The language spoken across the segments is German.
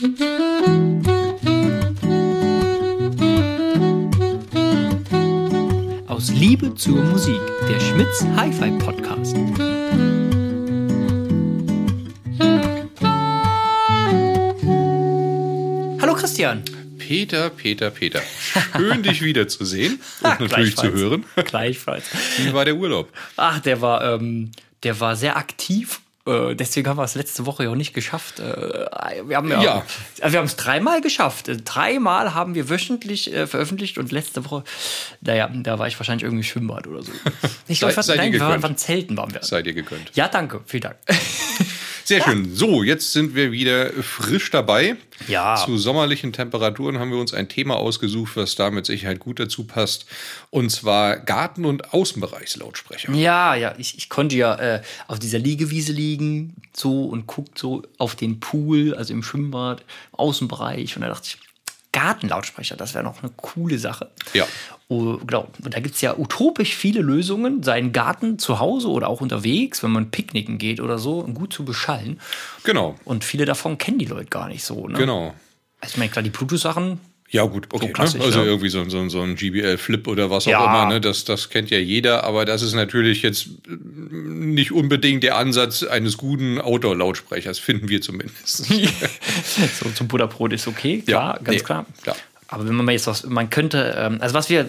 Aus Liebe zur Musik, der Schmitz Hi-Fi Podcast. Hallo Christian. Peter, Peter, Peter. Schön, dich wiederzusehen und natürlich zu hören. Gleichfalls. Wie war der Urlaub? Ach, der war, ähm, der war sehr aktiv. Äh, deswegen haben wir es letzte Woche ja auch nicht geschafft. Äh, wir haben ja, Ja. Also wir haben es dreimal geschafft. Äh, Dreimal haben wir wöchentlich äh, veröffentlicht und letzte Woche, naja, da war ich wahrscheinlich irgendwie im Schwimmbad oder so. Ich glaube, nein, wir waren Zelten waren wir. Seid ihr gegönnt. Ja, danke, vielen Dank. Sehr schön. So, jetzt sind wir wieder frisch dabei. Ja. Zu sommerlichen Temperaturen haben wir uns ein Thema ausgesucht, was da mit Sicherheit gut dazu passt. Und zwar Garten- und Außenbereichslautsprecher. Ja, ja, ich, ich konnte ja äh, auf dieser Liegewiese liegen so und guckt so auf den Pool, also im Schwimmbad, im Außenbereich. Und da dachte ich, Gartenlautsprecher, das wäre noch eine coole Sache. Ja. Oh, genau. Und da gibt es ja utopisch viele Lösungen, seinen Garten zu Hause oder auch unterwegs, wenn man picknicken geht oder so, gut zu beschallen. Genau. Und viele davon kennen die Leute gar nicht so. Ne? Genau. Also, ich meine, klar, die Bluetooth-Sachen, Ja, gut, okay. klassisch, ne? Also ja. irgendwie so, so, so ein GBL-Flip oder was auch Ja. immer, ne? das, das kennt ja jeder, aber das ist natürlich jetzt äh, nicht unbedingt der Ansatz eines guten Outdoor-Lautsprechers, finden wir zumindest. so zum Butterbrot ist okay, klar, Ja, ganz nee, klar. klar. Aber wenn man jetzt was, man könnte, ähm, also was wir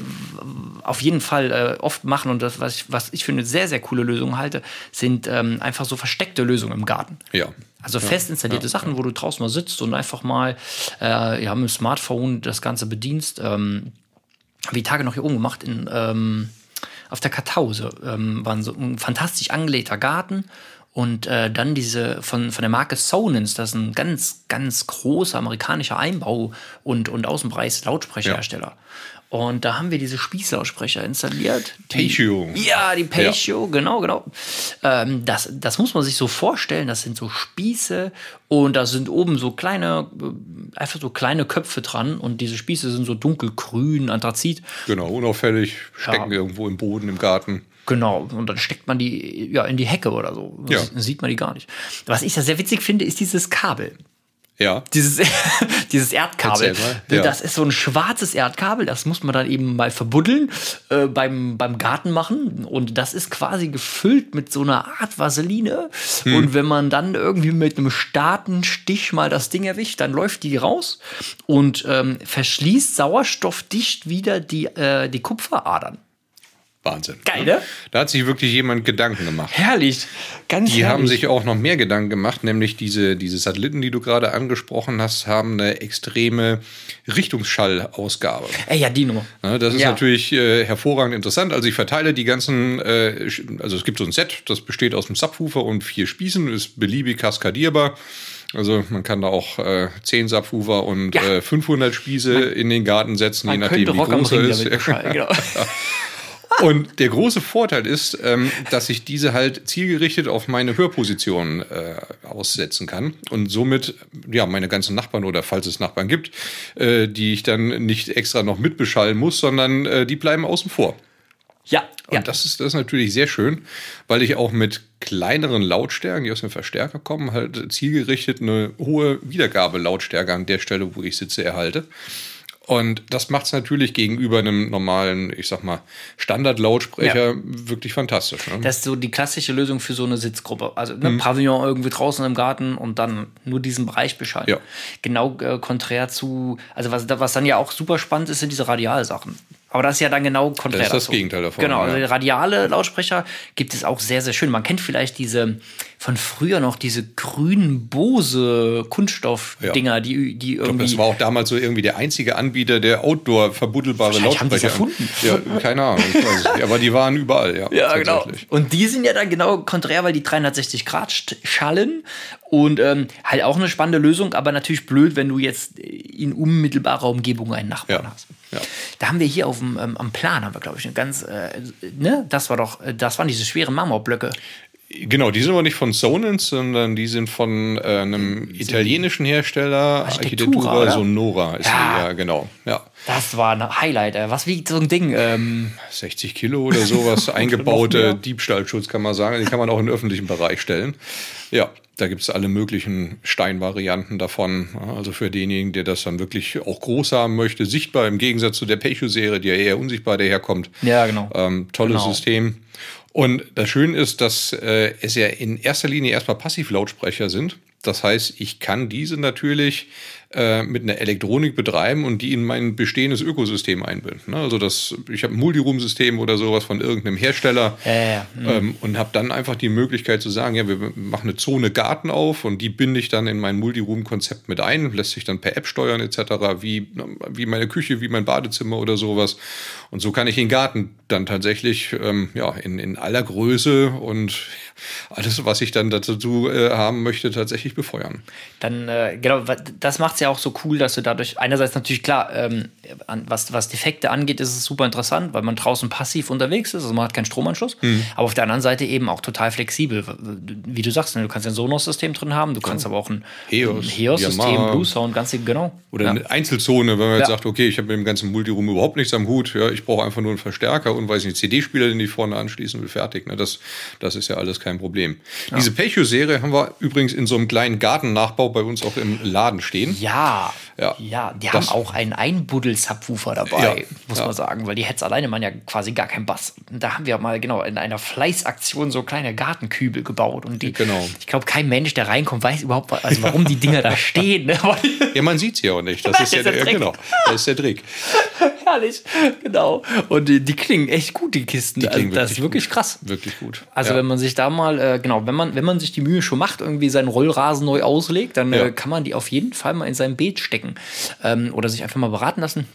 auf jeden Fall äh, oft machen und das, was ich, was ich für eine sehr, sehr coole Lösung halte, sind ähm, einfach so versteckte Lösungen im Garten. ja. Also fest installierte Sachen, wo du draußen mal sitzt und einfach mal äh, ja, mit dem Smartphone das Ganze bedienst. Ähm, habe die Tage noch hier oben gemacht in, ähm, auf der Kartause. Ähm, war so ein fantastisch angelegter Garten. Und äh, dann diese von, von der Marke Sonance, das ist ein ganz, ganz großer amerikanischer Einbau- und, und Außenbereichs-Lautsprecherhersteller. Und da haben wir diese Spießlautsprecher installiert. Die- Patio. Ja, die Patio, genau, genau. Ähm, das, das muss man sich so vorstellen. Das sind so Spieße und da sind oben so kleine, äh, einfach so kleine Köpfe dran und diese Spieße sind so dunkelgrün, Anthrazit. Genau, unauffällig, stecken Ja. irgendwo im Boden, im Garten. Genau, und dann steckt man die ja in die Hecke oder so. Ja. Sieht man die gar nicht. Was ich da sehr witzig finde, ist dieses Kabel. Ja. Dieses, dieses Erdkabel. Mal. Ja. Das ist so ein schwarzes Erdkabel, das muss man dann eben mal verbuddeln, äh, beim, beim Garten machen. Und das ist quasi gefüllt mit so einer Art Vaseline. Hm. Und wenn man dann irgendwie mit einem Stich mal das Ding erwischt, dann läuft die raus und ähm, verschließt sauerstoffdicht wieder die, äh, die Kupferadern. Wahnsinn. Geil, ne? Da hat sich wirklich jemand Gedanken gemacht. Herrlich. Ganz Die herrlich. haben sich auch noch mehr Gedanken gemacht, nämlich diese, diese Satelliten, die du gerade angesprochen hast, haben eine extreme Richtungsschallausgabe. Ey, ja, Dino. Ne, Das ist Ja. natürlich äh, hervorragend interessant. Also ich verteile die ganzen, äh, also es gibt so ein Set, das besteht aus einem Subwoofer und vier Spießen, ist beliebig kaskadierbar. Also man kann da auch äh, 10 Subwoofer und Ja. äh, 500 Spieße in den Garten setzen, je Man nachdem wie groß er ist. genau. Und der große Vorteil ist, ähm, dass ich diese halt zielgerichtet auf meine Hörposition äh, aussetzen kann und somit ja meine ganzen Nachbarn oder falls es Nachbarn gibt, äh, die ich dann nicht extra noch mitbeschallen muss, sondern äh, die bleiben außen vor. Ja, Und ja. das ist das ist natürlich sehr schön, weil ich auch mit kleineren Lautstärken, die aus dem Verstärker kommen, halt zielgerichtet eine hohe Wiedergabelautstärke an der Stelle, wo ich sitze, erhalte. Und das macht es natürlich gegenüber einem normalen, ich sag mal, Standardlautsprecher wirklich fantastisch. Ne? Das ist so die klassische Lösung für so eine Sitzgruppe. Also Mhm. ne, Pavillon irgendwie draußen im Garten und dann nur diesen Bereich beschallen. Ja. Genau äh, konträr zu, also was, was dann ja auch super spannend ist, sind diese Radialsachen. Aber das ist ja dann genau konträr. Das ist das dazu. Gegenteil davon, Genau, ja. also radiale Lautsprecher gibt es auch sehr, sehr schön. Man kennt vielleicht diese von früher noch diese grünen Bose Kunststoff-Dinger, die, die Ich glaube, irgendwie. das war auch damals so irgendwie der einzige Anbieter, der outdoor verbuddelbare Wahrscheinlich haben die Lautsprecher. erfunden. Ja, keine Ahnung, ich weiß nicht. Aber die waren überall, ja. Ja, genau. Und die sind ja dann genau konträr, weil die 360 Grad schallen. Und ähm, halt auch eine spannende Lösung, aber natürlich blöd, wenn du jetzt in unmittelbarer Umgebung einen Nachbarn Ja. hast. Ja. Da haben wir hier auf dem, ähm, am Plan, haben wir, glaube ich, eine ganz, äh, ne, das war doch, äh, das waren diese schweren Marmorblöcke. Genau, die sind aber nicht von Sonance, sondern die sind von äh, einem italienischen Hersteller, Architektura, Architektura Sonora ist ja. die, ja, genau. Ja. Das war ein Highlight. Ey. Was wiegt so ein Ding? Ähm 60 Kilo oder sowas, eingebaute Diebstahlschutz kann man sagen. Die kann man auch in den öffentlichen Bereich stellen. Ja, da gibt es alle möglichen Steinvarianten davon. Also für denjenigen, der das dann wirklich auch groß haben möchte, sichtbar im Gegensatz zu der Pecho-Serie, die ja eher unsichtbar daherkommt. Ja, genau. Ähm, tolles Genau. System. Und das Schöne ist, dass äh, es ja in erster Linie erstmal Passivlautsprecher sind. Das heißt, ich kann diese natürlich äh, mit einer Elektronik betreiben und die in mein bestehendes Ökosystem einbinden. Ne? Also das, ich habe ein Multiroom-System oder sowas von irgendeinem Hersteller Ja, ja, ja. ähm, und habe dann einfach die Möglichkeit zu sagen, ja, wir machen eine Zone Garten auf und die binde ich dann in mein Multiroom-Konzept mit ein, lässt sich dann per App steuern etc., wie, wie meine Küche, wie mein Badezimmer oder sowas. Und so kann ich den Garten dann tatsächlich ähm, ja, in, in aller Größe und alles, was ich dann dazu äh, haben möchte, tatsächlich befeuern. Dann, äh, genau, das macht es ja auch so cool, dass du dadurch, einerseits natürlich klar, ähm, was, was Defekte angeht, ist es super interessant, weil man draußen passiv unterwegs ist, also man hat keinen Stromanschluss, Mhm. aber auf der anderen Seite eben auch total flexibel. Wie du sagst, ne, du kannst ein Sonos-System drin haben, du kannst aber auch ein Heos, Heos-System, Yamaha. Blue Sound, ganz genau. Oder ja. eine Einzelzone, wenn man jetzt Ja. sagt, okay, ich habe mit dem ganzen Multiroom überhaupt nichts am Hut, ja, ich brauche einfach nur einen Verstärker und weiß nicht, CD-Spieler, den ich vorne anschließen will, fertig. Ne? Das, das ist ja alles kein Problem. Diese Pecho-Serie haben wir übrigens in so einem kleinen Gartennachbau bei uns auch im Laden stehen. Ja, Ja. ja, die Das- haben auch einen Einbuddel-Subwoofer dabei, Ja, muss ja. man sagen, weil die Heads alleine man ja quasi gar keinen Bass. Da haben wir mal genau in einer Fleißaktion so kleine Gartenkübel gebaut und die, Genau. ich glaube, kein Mensch, der reinkommt, weiß überhaupt, also warum die Dinger da stehen. Ne? Ja, man sieht sie ja auch nicht. Das ist ja, ist der der, Trick. genau, das ist der Trick. Herrlich, genau. Und die, die klingen echt gut, die Kisten. also, klingen das ist wirklich wirklich krass. Wirklich gut. Also ja. wenn man sich da mal, äh, genau, wenn man, wenn man sich die Mühe schon macht, irgendwie seinen Rollrasen neu auslegt, dann Ja. äh, kann man die auf jeden Fall mal in sein Beet stecken ähm, oder sich einfach mal beraten lassen.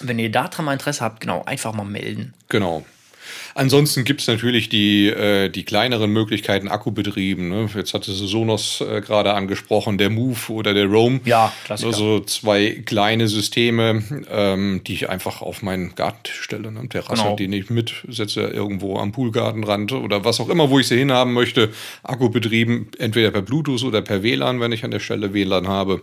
Wenn ihr daran mal Interesse habt, genau, einfach mal melden. Genau. Ansonsten gibt es natürlich die, äh, die kleineren Möglichkeiten, Akkubetrieben. Ne? Jetzt hatte Sonos äh, gerade angesprochen, der Move oder der Roam. Ja, Klassiker. Also zwei kleine Systeme, ähm, die ich einfach auf meinen Gartentisch stelle. Ne? Terrasse, Genau. die ich mitsetze irgendwo am Poolgartenrand oder was auch immer, wo ich sie hinhaben möchte. Akkubetrieben, entweder per Bluetooth oder per WLAN, wenn ich an der Stelle WLAN habe.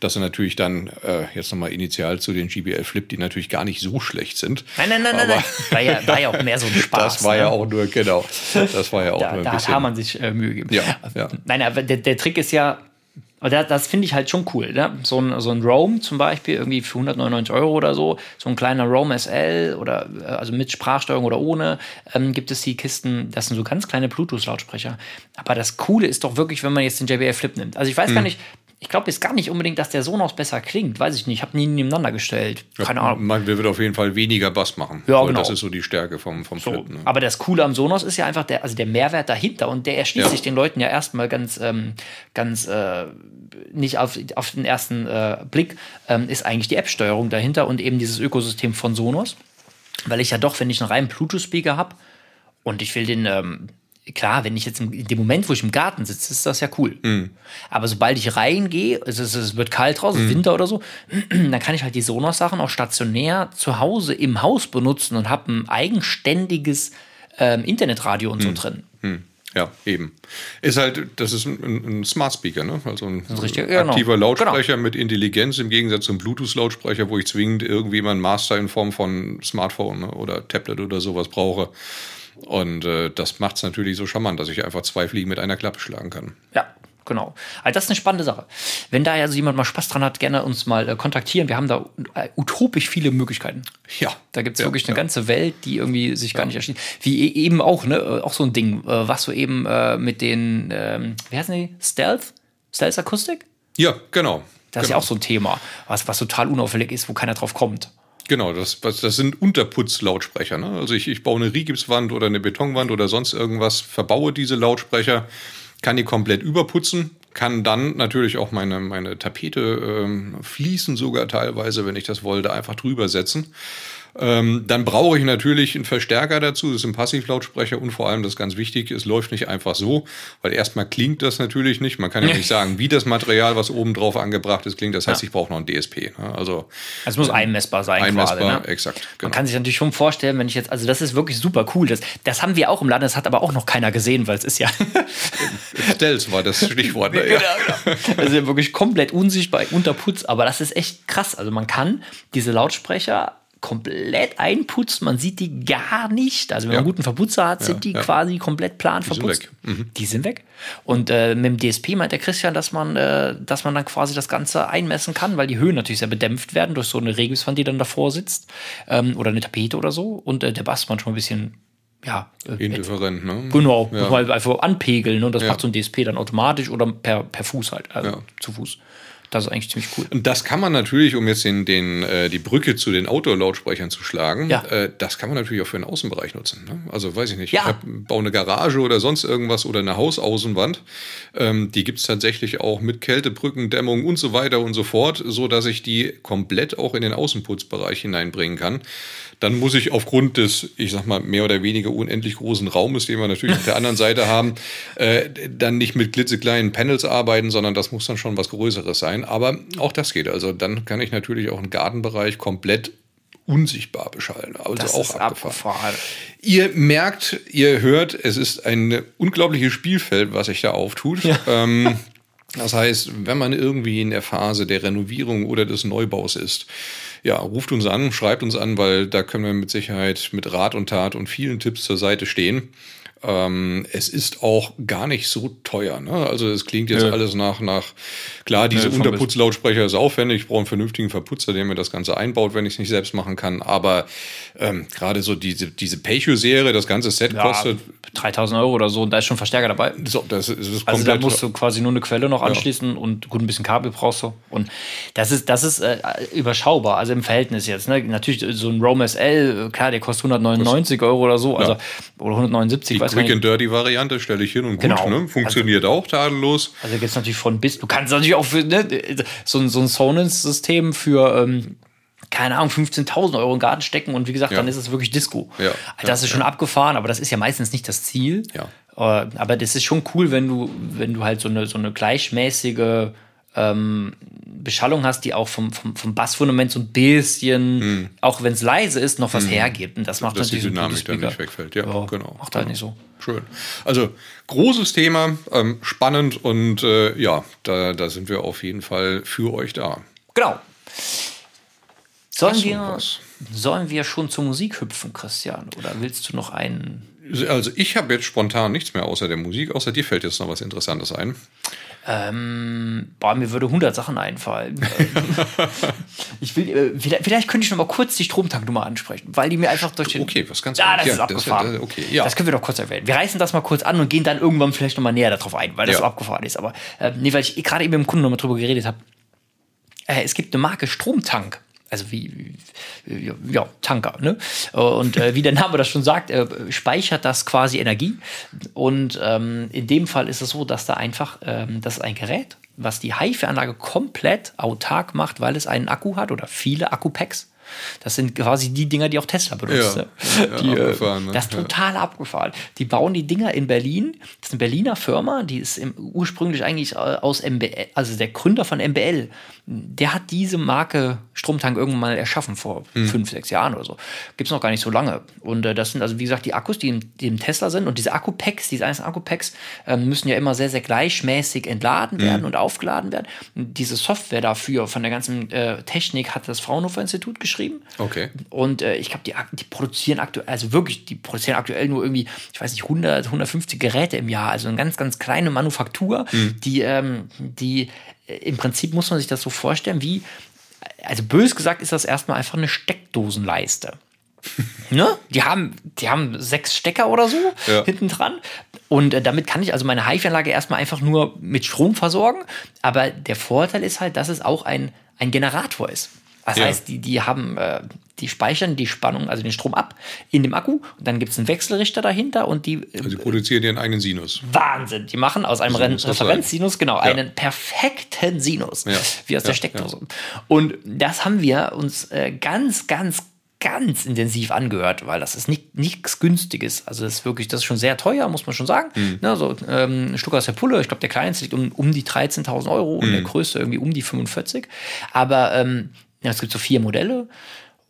Das sind natürlich dann äh, jetzt nochmal initial zu den GBL Flip, die natürlich gar nicht so schlecht sind. Nein, nein, nein, nein, Aber- nein. War ja, war ja auch mehr so ein Spaß. Das war ne? ja auch nur, genau. Das war ja auch Da, nur ein da hat bisschen. Hermann sich äh, Mühe gegeben. Ja, ja. Nein, aber der, der Trick ist ja, aber das, das finde ich halt schon cool. Ne? So, ein, so ein Roam zum Beispiel, irgendwie für 199 Euro oder so, so ein kleiner Roam SL oder äh, also mit Sprachsteuerung oder ohne, ähm, gibt es die Kisten, das sind so ganz kleine Bluetooth-Lautsprecher. Aber das Coole ist doch wirklich, wenn man jetzt den JBL Flip nimmt. Also ich weiß gar Mhm. nicht, ich glaube jetzt gar nicht unbedingt, dass der Sonos besser klingt, weiß ich nicht. Ich habe nie nebeneinander gestellt. Keine Ahnung. Man wird auf jeden Fall weniger Bass machen. Ja, genau. Das ist so die Stärke vom, vom So. Flip. Ne? Aber das Coole am Sonos ist ja einfach der, also der Mehrwert dahinter und der erschließt Ja. sich den Leuten ja erstmal ganz, ähm, ganz äh, nicht auf, auf den ersten äh, Blick, ähm, ist eigentlich die App-Steuerung dahinter und eben dieses Ökosystem von Sonos. Weil ich ja doch, wenn ich einen reinen Bluetooth-Speaker habe und ich will den, ähm, klar, wenn ich jetzt im, in dem Moment, wo ich im Garten sitze, ist das ja cool. Aber sobald ich reingehe, es, ist, es wird kalt draußen, ist Winter oder so, dann kann ich halt die Sonos-Sachen auch stationär zu Hause im Haus benutzen und habe ein eigenständiges ähm, Internetradio und so drin. Hm. Ja, eben. Ist halt, das ist ein, ein Smart Speaker, ne? Also ein richtig, genau. aktiver Lautsprecher mit Intelligenz im Gegensatz zum Bluetooth-Lautsprecher, wo ich zwingend irgendwie meinen Master in Form von Smartphone ne, oder Tablet oder sowas brauche. Und äh, das macht es natürlich so charmant, dass ich einfach zwei Fliegen mit einer Klappe schlagen kann. Ja, genau. Also das ist eine spannende Sache. Wenn da also jemand mal Spaß dran hat, gerne uns mal äh, kontaktieren. Wir haben da äh, utopisch viele Möglichkeiten. Ja. Da gibt es Ja, wirklich eine ja. ganze Welt, die irgendwie sich gar nicht erschließt. Wie e- eben auch, ne? äh, Auch so ein Ding, äh, was so eben äh, mit den, ähm, wie heißen die? Stealth? Stealth Akustik? Ja, genau. Das ist ja auch so ein Thema, was, was total unauffällig ist, wo keiner drauf kommt. Genau, das, das sind Unterputzlautsprecher. Ne? Also ich, ich baue eine Rigipswand oder eine Betonwand oder sonst irgendwas, verbaue diese Lautsprecher, kann die komplett überputzen, kann dann natürlich auch meine, meine Tapete ähm, fließen sogar teilweise, wenn ich das wollte, einfach drüber setzen. Ähm, dann brauche ich natürlich einen Verstärker dazu. Das ist ein Passivlautsprecher und vor allem das ist ganz wichtig, es läuft nicht einfach so, weil erstmal klingt das natürlich nicht. Man kann ja nicht sagen, wie das Material, was oben drauf angebracht ist, klingt. Das heißt, ja. ich brauche noch ein DSP. Ne? Also es muss einmessbar sein. Einmessbar, quasi, ne? exakt. Genau. Man kann sich natürlich schon vorstellen, wenn ich jetzt, also das ist wirklich super cool. Das, das haben wir auch im Laden, das hat aber auch noch keiner gesehen, weil es ist ja. Stealth war das Stichwort. Ne? genau, genau. Also wirklich komplett unsichtbar unter Putz, aber das ist echt krass. Also man kann diese Lautsprecher komplett einputzt. Man sieht die gar nicht. Also wenn ja. man einen guten Verputzer hat, sind ja, die ja. quasi komplett plan die verputzt. Sind mhm. Die sind weg. Und äh, mit dem DSP meint der Christian, dass man, äh, dass man dann quasi das Ganze einmessen kann, weil die Höhen natürlich sehr bedämpft werden durch so eine Regelswand, die dann davor sitzt. Ähm, oder eine Tapete oder so. Und äh, der Bass manchmal ein bisschen ja, äh, indifferent, ne? Genau, ja. mal einfach anpegeln und das ja. macht so ein DSP dann automatisch oder per, per Fuß halt, also ja. zu Fuß. Das ist eigentlich ziemlich cool. Und das kann man natürlich, um jetzt den, den, äh, die Brücke zu den Outdoor-Lautsprechern zu schlagen, ja. äh, das kann man natürlich auch für den Außenbereich nutzen. Ne? Also weiß ich nicht, ja. ich hab, baue eine Garage oder sonst irgendwas oder eine Hausaußenwand. Ähm, die gibt es tatsächlich auch mit Kältebrücken, Dämmung und so weiter und so fort, so dass ich die komplett auch in den Außenputzbereich hineinbringen kann dann muss ich aufgrund des, ich sag mal, mehr oder weniger unendlich großen Raumes, den wir natürlich auf der anderen Seite haben, äh, dann nicht mit klitzekleinen Panels arbeiten, sondern das muss dann schon was Größeres sein. Aber auch das geht. Also dann kann ich natürlich auch einen Gartenbereich komplett unsichtbar beschallen. Also das auch abgefahren. abgefahren. Ihr merkt, ihr hört, es ist ein unglaubliches Spielfeld, was sich da auftut. Ja. Ähm, das heißt, wenn man irgendwie in der Phase der Renovierung oder des Neubaus ist, ja, ruft uns an, schreibt uns an, weil da können wir mit Sicherheit mit Rat und Tat und vielen Tipps zur Seite stehen. Ähm, es ist auch gar nicht so teuer. Ne? Also es klingt jetzt ja. alles nach, nach klar, diese ja, Unterputzlautsprecher ist aufwendig, ich brauche einen vernünftigen Verputzer, der mir das Ganze einbaut, wenn ich es nicht selbst machen kann. Aber ähm, gerade so diese, diese Peicho-Serie, das ganze Set ja, kostet 3000 Euro oder so und da ist schon Verstärker dabei. So, das ist, das ist also da musst du quasi nur eine Quelle noch anschließen und gut ein bisschen Kabel brauchst du. Und das ist, das ist äh, überschaubar, also im Verhältnis jetzt. Ne? Natürlich so ein Roam SL, klar, der kostet 199 Euro oder so, also oder 179, Die weiß Quick and Dirty Variante stelle ich hin und genau. gut, ne? funktioniert also, auch tadellos. Also es natürlich von bis, du kannst natürlich auch für ne, so, so ein Sonus-System für ähm, keine Ahnung, 15.000 Euro in den Garten stecken und wie gesagt, ja. dann ist es wirklich Disco. Ja. Das ist schon abgefahren, aber das ist ja meistens nicht das Ziel. Ja. Äh, aber das ist schon cool, wenn du, wenn du halt so eine, so eine gleichmäßige ähm, Beschallung hast, die auch vom, vom, vom Bassfundament so ein bisschen, hm. auch wenn es leise ist, noch was hm. hergibt. Und das macht Dass natürlich die Dynamik dann nicht wegfällt. Ja, ja genau. Macht halt nicht so. Schön. Also großes Thema, ähm, spannend und äh, ja, da, da sind wir auf jeden Fall für euch da. Genau. Sollen wir, sollen wir schon zur Musik hüpfen, Christian? Oder willst du noch einen? Also ich habe jetzt spontan nichts mehr außer der Musik, außer dir fällt jetzt noch was Interessantes ein. Ähm, boah, mir würde 100 Sachen einfallen. ich will, äh, vielleicht, vielleicht, könnte ich noch mal kurz die Stromtanknummer ansprechen, weil die mir einfach durch den. Okay, was ganz Ja, das ja, ist abgefahren. Das, okay, ja. das können wir doch kurz erwähnen. Wir reißen das mal kurz an und gehen dann irgendwann vielleicht noch mal näher darauf ein, weil das ja. so abgefahren ist. Aber äh, nee, weil ich gerade eben mit dem Kunden noch mal drüber geredet habe. Äh, es gibt eine Marke Stromtank also wie, wie, ja, Tanker, ne? Und äh, wie der Name das schon sagt, äh, speichert das quasi Energie. Und ähm, in dem Fall ist es so, dass da einfach, ähm, das ist ein Gerät, was die HIFI-Anlage komplett autark macht, weil es einen Akku hat oder viele Akkupacks. Das sind quasi die Dinger, die auch Tesla benutzt. Ja, ja, die, äh, ne? Das ist total ja. abgefahren. Die bauen die Dinger in Berlin. Das ist eine Berliner Firma, die ist im, ursprünglich eigentlich äh, aus MBL, also der Gründer von MBL, der hat diese Marke Stromtank irgendwann mal erschaffen vor hm. fünf, sechs Jahren oder so. Gibt es noch gar nicht so lange. Und äh, das sind also, wie gesagt, die Akkus, die, in, die im Tesla sind. Und diese Akku-Packs, diese einzelnen Akku-Packs, äh, müssen ja immer sehr, sehr gleichmäßig entladen werden hm. und aufgeladen werden. Und diese Software dafür von der ganzen äh, Technik hat das Fraunhofer Institut geschrieben geschrieben. Okay. Und äh, ich glaube, die, die produzieren aktuell, also wirklich, die produzieren aktuell nur irgendwie, ich weiß nicht, 100, 150 Geräte im Jahr. Also eine ganz, ganz kleine Manufaktur, mhm. die, ähm, die äh, im Prinzip muss man sich das so vorstellen, wie, also bös gesagt ist das erstmal einfach eine Steckdosenleiste. ne? Die haben, die haben sechs Stecker oder so ja. hinten dran. Und äh, damit kann ich also meine HIFI-Anlage erstmal einfach nur mit Strom versorgen. Aber der Vorteil ist halt, dass es auch ein, ein Generator ist. Das ja. heißt, die, die haben, äh, die speichern die Spannung, also den Strom ab in dem Akku und dann gibt es einen Wechselrichter dahinter und die. Äh, also die produzieren ihren eigenen Sinus. Wahnsinn! Die machen aus einem so Referenzsinus, genau, ja. einen perfekten Sinus, ja. wie aus der Steckdose. Und das haben wir uns äh, ganz, ganz ganz intensiv angehört, weil das ist nichts Günstiges. Also das ist wirklich, das ist schon sehr teuer, muss man schon sagen. Mhm. Ne, so, ähm, ein Stück aus der Pulle, ich glaube, der kleinste liegt um, um die 13.000 Euro mhm. und der größte irgendwie um die 45. Aber ähm, ja, es gibt so vier Modelle.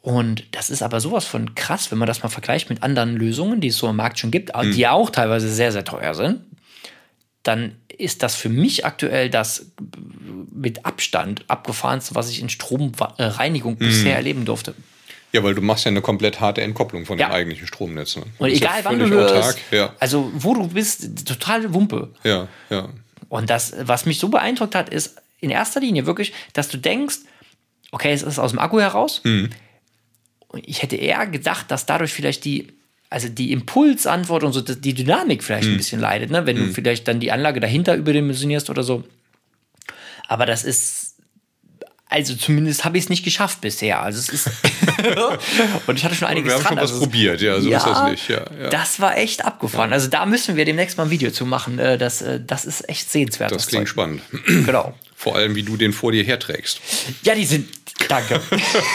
Und das ist aber sowas von krass, wenn man das mal vergleicht mit anderen Lösungen, die es so im Markt schon gibt, mhm. die auch teilweise sehr, sehr teuer sind. Dann ist das für mich aktuell das mit Abstand abgefahrenste, was ich in Stromreinigung mhm. bisher erleben durfte. Ja, weil du machst ja eine komplett harte Entkopplung von ja. dem eigentlichen Stromnetz. Ne? Und egal ja wann du hörst, ja. also wo du bist, total Wumpe. Ja, ja. Und das, was mich so beeindruckt hat, ist in erster Linie wirklich, dass du denkst, okay, es ist aus dem Akku heraus. Mhm. Ich hätte eher gedacht, dass dadurch vielleicht die, also die Impulsantwort und so die Dynamik vielleicht mhm. ein bisschen leidet, ne? wenn mhm. du vielleicht dann die Anlage dahinter überdimensionierst oder so. Aber das ist also zumindest habe ich es nicht geschafft bisher. Also es ist und ich hatte schon einiges Wir haben dran. schon was also probiert, ja, so ja, ist das nicht. Ja, ja. Das war echt abgefahren. Also da müssen wir demnächst mal ein Video zu machen. Äh, das, äh, das ist echt sehenswert. Das, das klingt Zeug. spannend. Genau. Vor allem, wie du den vor dir herträgst. Ja, die sind, Danke.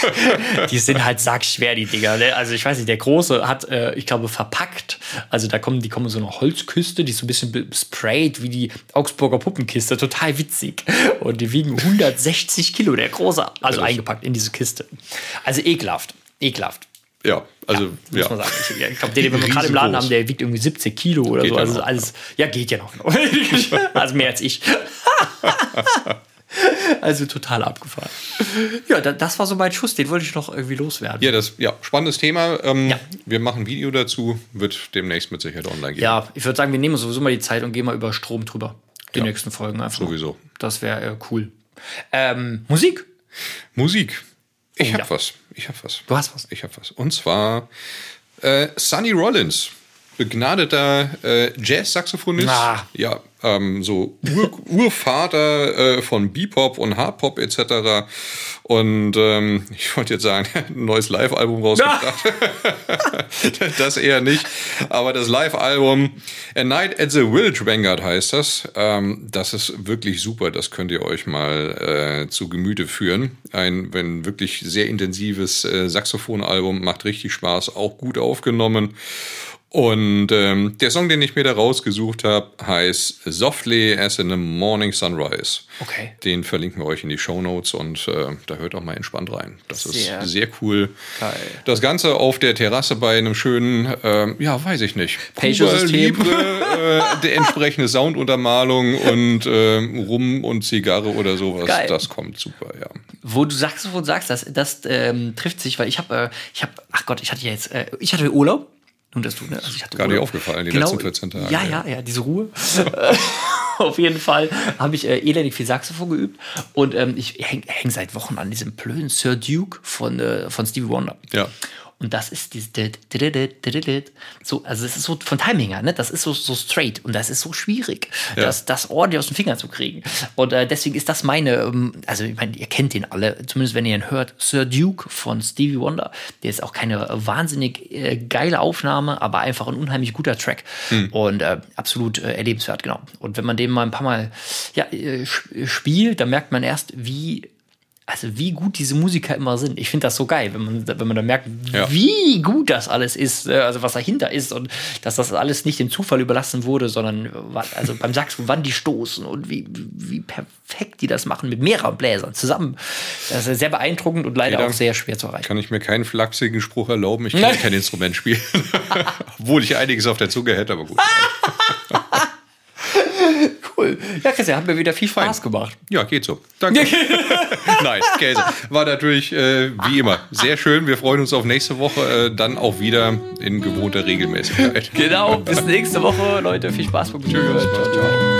die sind halt sackschwer, die Dinger. Ne? Also ich weiß nicht, der Große hat, äh, ich glaube, verpackt. Also da kommen, die kommen so eine Holzküste, die ist so ein bisschen sprayed wie die Augsburger Puppenkiste. Total witzig. Und die wiegen 160 Kilo, der Große. Also eingepackt in diese Kiste. Also ekelhaft. Ekelhaft. Ja, also ja, muss ja. man sagen. Ich, glaube, den, den wir gerade im Laden haben, der wiegt irgendwie 70 Kilo oder geht so. Also alles, ja, geht ja noch. also mehr als ich. Also total abgefahren. Ja, das war so mein Schuss, den wollte ich noch irgendwie loswerden. Ja, das ja spannendes Thema. Ähm, ja. Wir machen ein Video dazu, wird demnächst mit Sicherheit online gehen. Ja, ich würde sagen, wir nehmen sowieso mal die Zeit und gehen mal über Strom drüber. Die ja. nächsten Folgen einfach. Sowieso. Das wäre äh, cool. Ähm, Musik. Musik. Ich oh, habe ja. was. Ich habe was. Du hast was. Ich habe was. Und zwar äh, Sonny Rollins begnadeter äh, Jazz-Saxophonist. Ah. Ja, ähm, so Ur Urvater äh, von Bebop und Hardpop etc. Und ähm, ich wollte jetzt sagen, ein neues Live-Album rausgebracht. das eher nicht. Aber das Live-Album A Night at the Village Vanguard heißt das. Ähm, das ist wirklich super. Das könnt ihr euch mal äh, zu Gemüte führen. Ein wenn wirklich sehr intensives äh, Saxophon-Album. Macht richtig Spaß. Auch gut aufgenommen. Und ähm, der Song, den ich mir da rausgesucht habe, heißt Softly as in a Morning Sunrise. Okay. Den verlinken wir euch in die Show Notes und äh, da hört auch mal entspannt rein. Das sehr ist sehr cool. Geil. Das Ganze auf der Terrasse bei einem schönen, ähm, ja, weiß ich nicht. Libre, äh, der entsprechende Sounduntermalung und äh, Rum und Zigarre oder sowas. Geil. Das kommt super, ja. Wo du sagst, wo du sagst, das, das ähm, trifft sich, weil ich habe, äh, ich habe, ach Gott, ich hatte jetzt, äh, ich hatte Urlaub nun, dass du, ne? also ich hatte Gar nicht aufgefallen, die genau, letzten 14 Tage. Ja, ja, ja, diese Ruhe. Auf jeden Fall habe ich äh, elendig viel Saxophon geübt und ähm, ich hänge häng seit Wochen an diesem blöden Sir Duke von, äh, von Stevie Wonder. Ja. Und das ist dieses so, also das ist so von Timing her, ne? Das ist so, so straight und das ist so schwierig, ja. das, das ordentlich aus dem Finger zu kriegen. Und äh, deswegen ist das meine, ähm, also ich meine, ihr kennt den alle, zumindest wenn ihr ihn hört, Sir Duke von Stevie Wonder. Der ist auch keine wahnsinnig äh, geile Aufnahme, aber einfach ein unheimlich guter Track hm. und äh, absolut äh, erlebenswert, genau. Und wenn man den mal ein paar Mal ja, äh, spielt, dann merkt man erst, wie also wie gut diese Musiker immer sind. Ich finde das so geil, wenn man, wenn man dann merkt, ja. wie gut das alles ist, äh, also was dahinter ist und dass das alles nicht dem Zufall überlassen wurde, sondern also beim Saxophon, wann die stoßen und wie, wie perfekt die das machen mit mehreren Bläsern zusammen. Das ist sehr beeindruckend und leider okay, auch sehr schwer zu erreichen. Kann ich mir keinen flachsigen Spruch erlauben, ich kann kein Instrument spielen. Obwohl ich einiges auf der Zunge hätte, aber gut. cool. Ja, Christian, hat mir wieder viel Spaß Fein. gemacht. Ja, geht so. Danke. Nein, Käse. War natürlich äh, wie immer sehr schön. Wir freuen uns auf nächste Woche, äh, dann auch wieder in gewohnter Regelmäßigkeit. Genau, bis nächste Woche, Leute. Viel Spaß beim Tschüss. Ciao, ciao.